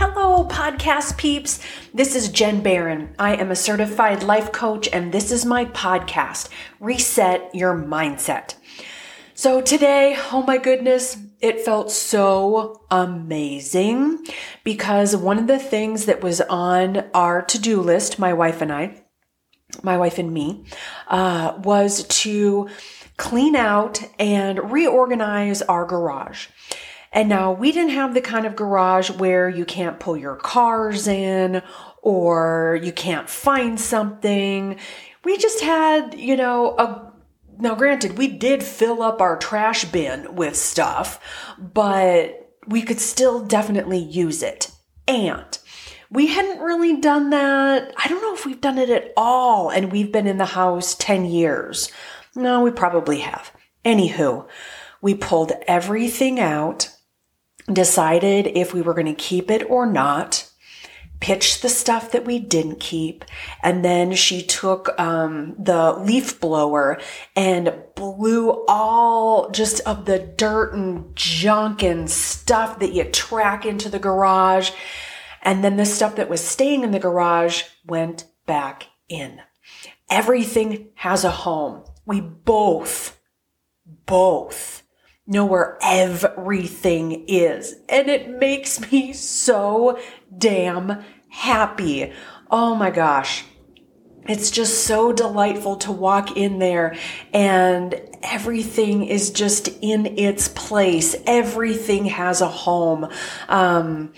Hello, podcast peeps. This is Jenn Baron. I am a certified life coach, and this is my podcast, Reset Your Mindset. So, today, oh my goodness, it felt so amazing because one of the things that was on our to do list, my wife and I, my wife and me, uh, was to clean out and reorganize our garage. And now we didn't have the kind of garage where you can't pull your cars in or you can't find something. We just had, you know, a now granted, we did fill up our trash bin with stuff, but we could still definitely use it. And we hadn't really done that. I don't know if we've done it at all, and we've been in the house 10 years. No, we probably have. Anywho, we pulled everything out decided if we were going to keep it or not, pitched the stuff that we didn't keep, and then she took um, the leaf blower and blew all just of the dirt and junk and stuff that you track into the garage. And then the stuff that was staying in the garage went back in. Everything has a home. We both, both know where everything is. And it makes me so damn happy. Oh my gosh. It's just so delightful to walk in there and everything is just in its place. Everything has a home. Um,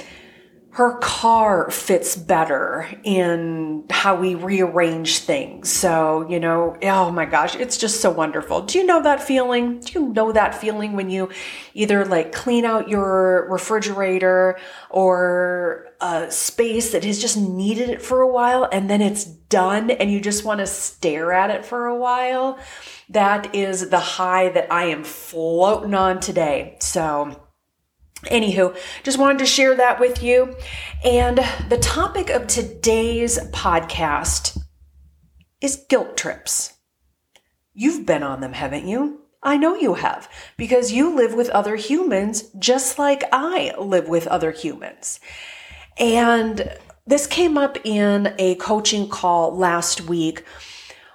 her car fits better in how we rearrange things. So, you know, oh my gosh, it's just so wonderful. Do you know that feeling? Do you know that feeling when you either like clean out your refrigerator or a space that has just needed it for a while and then it's done and you just want to stare at it for a while? That is the high that I am floating on today. So, Anywho, just wanted to share that with you. And the topic of today's podcast is guilt trips. You've been on them, haven't you? I know you have, because you live with other humans just like I live with other humans. And this came up in a coaching call last week.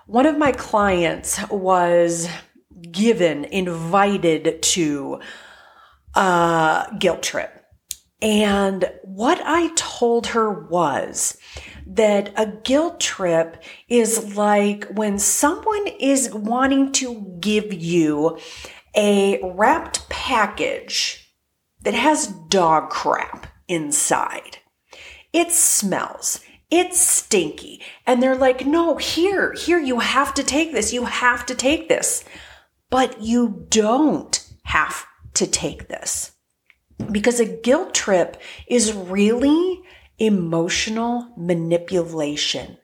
One of my clients was given, invited to uh, guilt trip. And what I told her was that a guilt trip is like when someone is wanting to give you a wrapped package that has dog crap inside. It smells. It's stinky. And they're like, no, here, here, you have to take this. You have to take this. But you don't have to take this. Because a guilt trip is really emotional manipulation,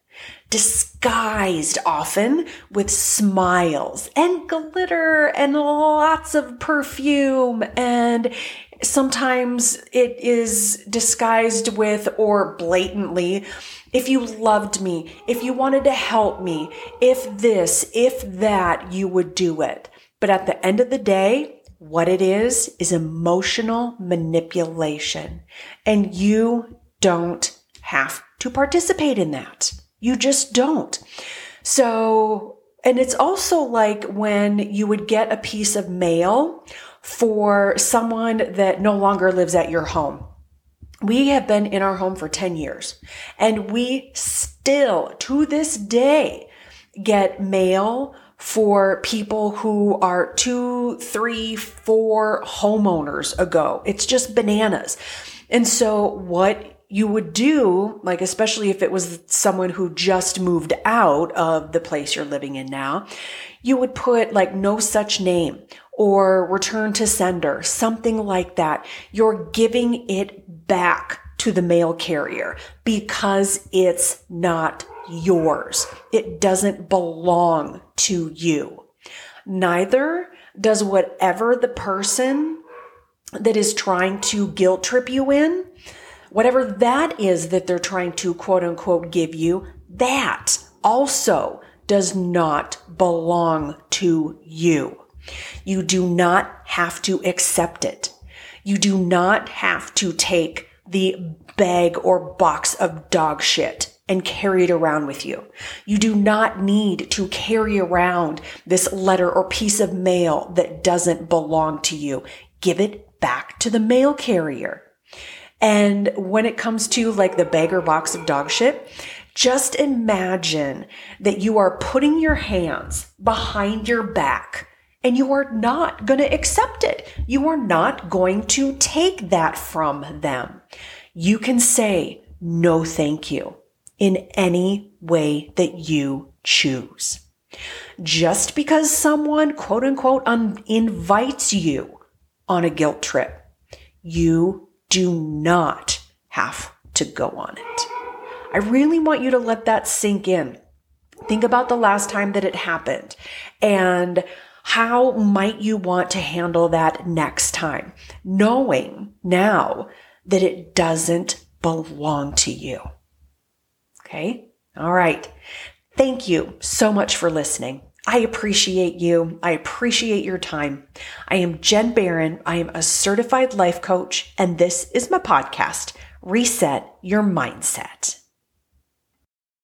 disguised often with smiles and glitter and lots of perfume. And sometimes it is disguised with or blatantly if you loved me, if you wanted to help me, if this, if that, you would do it. But at the end of the day, what it is, is emotional manipulation. And you don't have to participate in that. You just don't. So, and it's also like when you would get a piece of mail for someone that no longer lives at your home. We have been in our home for 10 years and we still to this day get mail for people who are two, three, four homeowners ago. It's just bananas. And so what you would do, like, especially if it was someone who just moved out of the place you're living in now, you would put like no such name or return to sender, something like that. You're giving it back to the mail carrier because it's not yours. It doesn't belong to you. Neither does whatever the person that is trying to guilt trip you in, whatever that is that they're trying to quote unquote give you, that also does not belong to you. You do not have to accept it. You do not have to take the bag or box of dog shit and carry it around with you. You do not need to carry around this letter or piece of mail that doesn't belong to you. Give it back to the mail carrier. And when it comes to like the bag or box of dog shit, just imagine that you are putting your hands behind your back and you are not going to accept it. You are not going to take that from them. You can say no, thank you in any way that you choose. Just because someone quote unquote un- invites you on a guilt trip, you do not have to go on it. I really want you to let that sink in. Think about the last time that it happened and how might you want to handle that next time, knowing now that it doesn't belong to you. Okay. All right. Thank you so much for listening. I appreciate you. I appreciate your time. I am Jenn Baron. I am a certified life coach, and this is my podcast, Reset Your Mindset.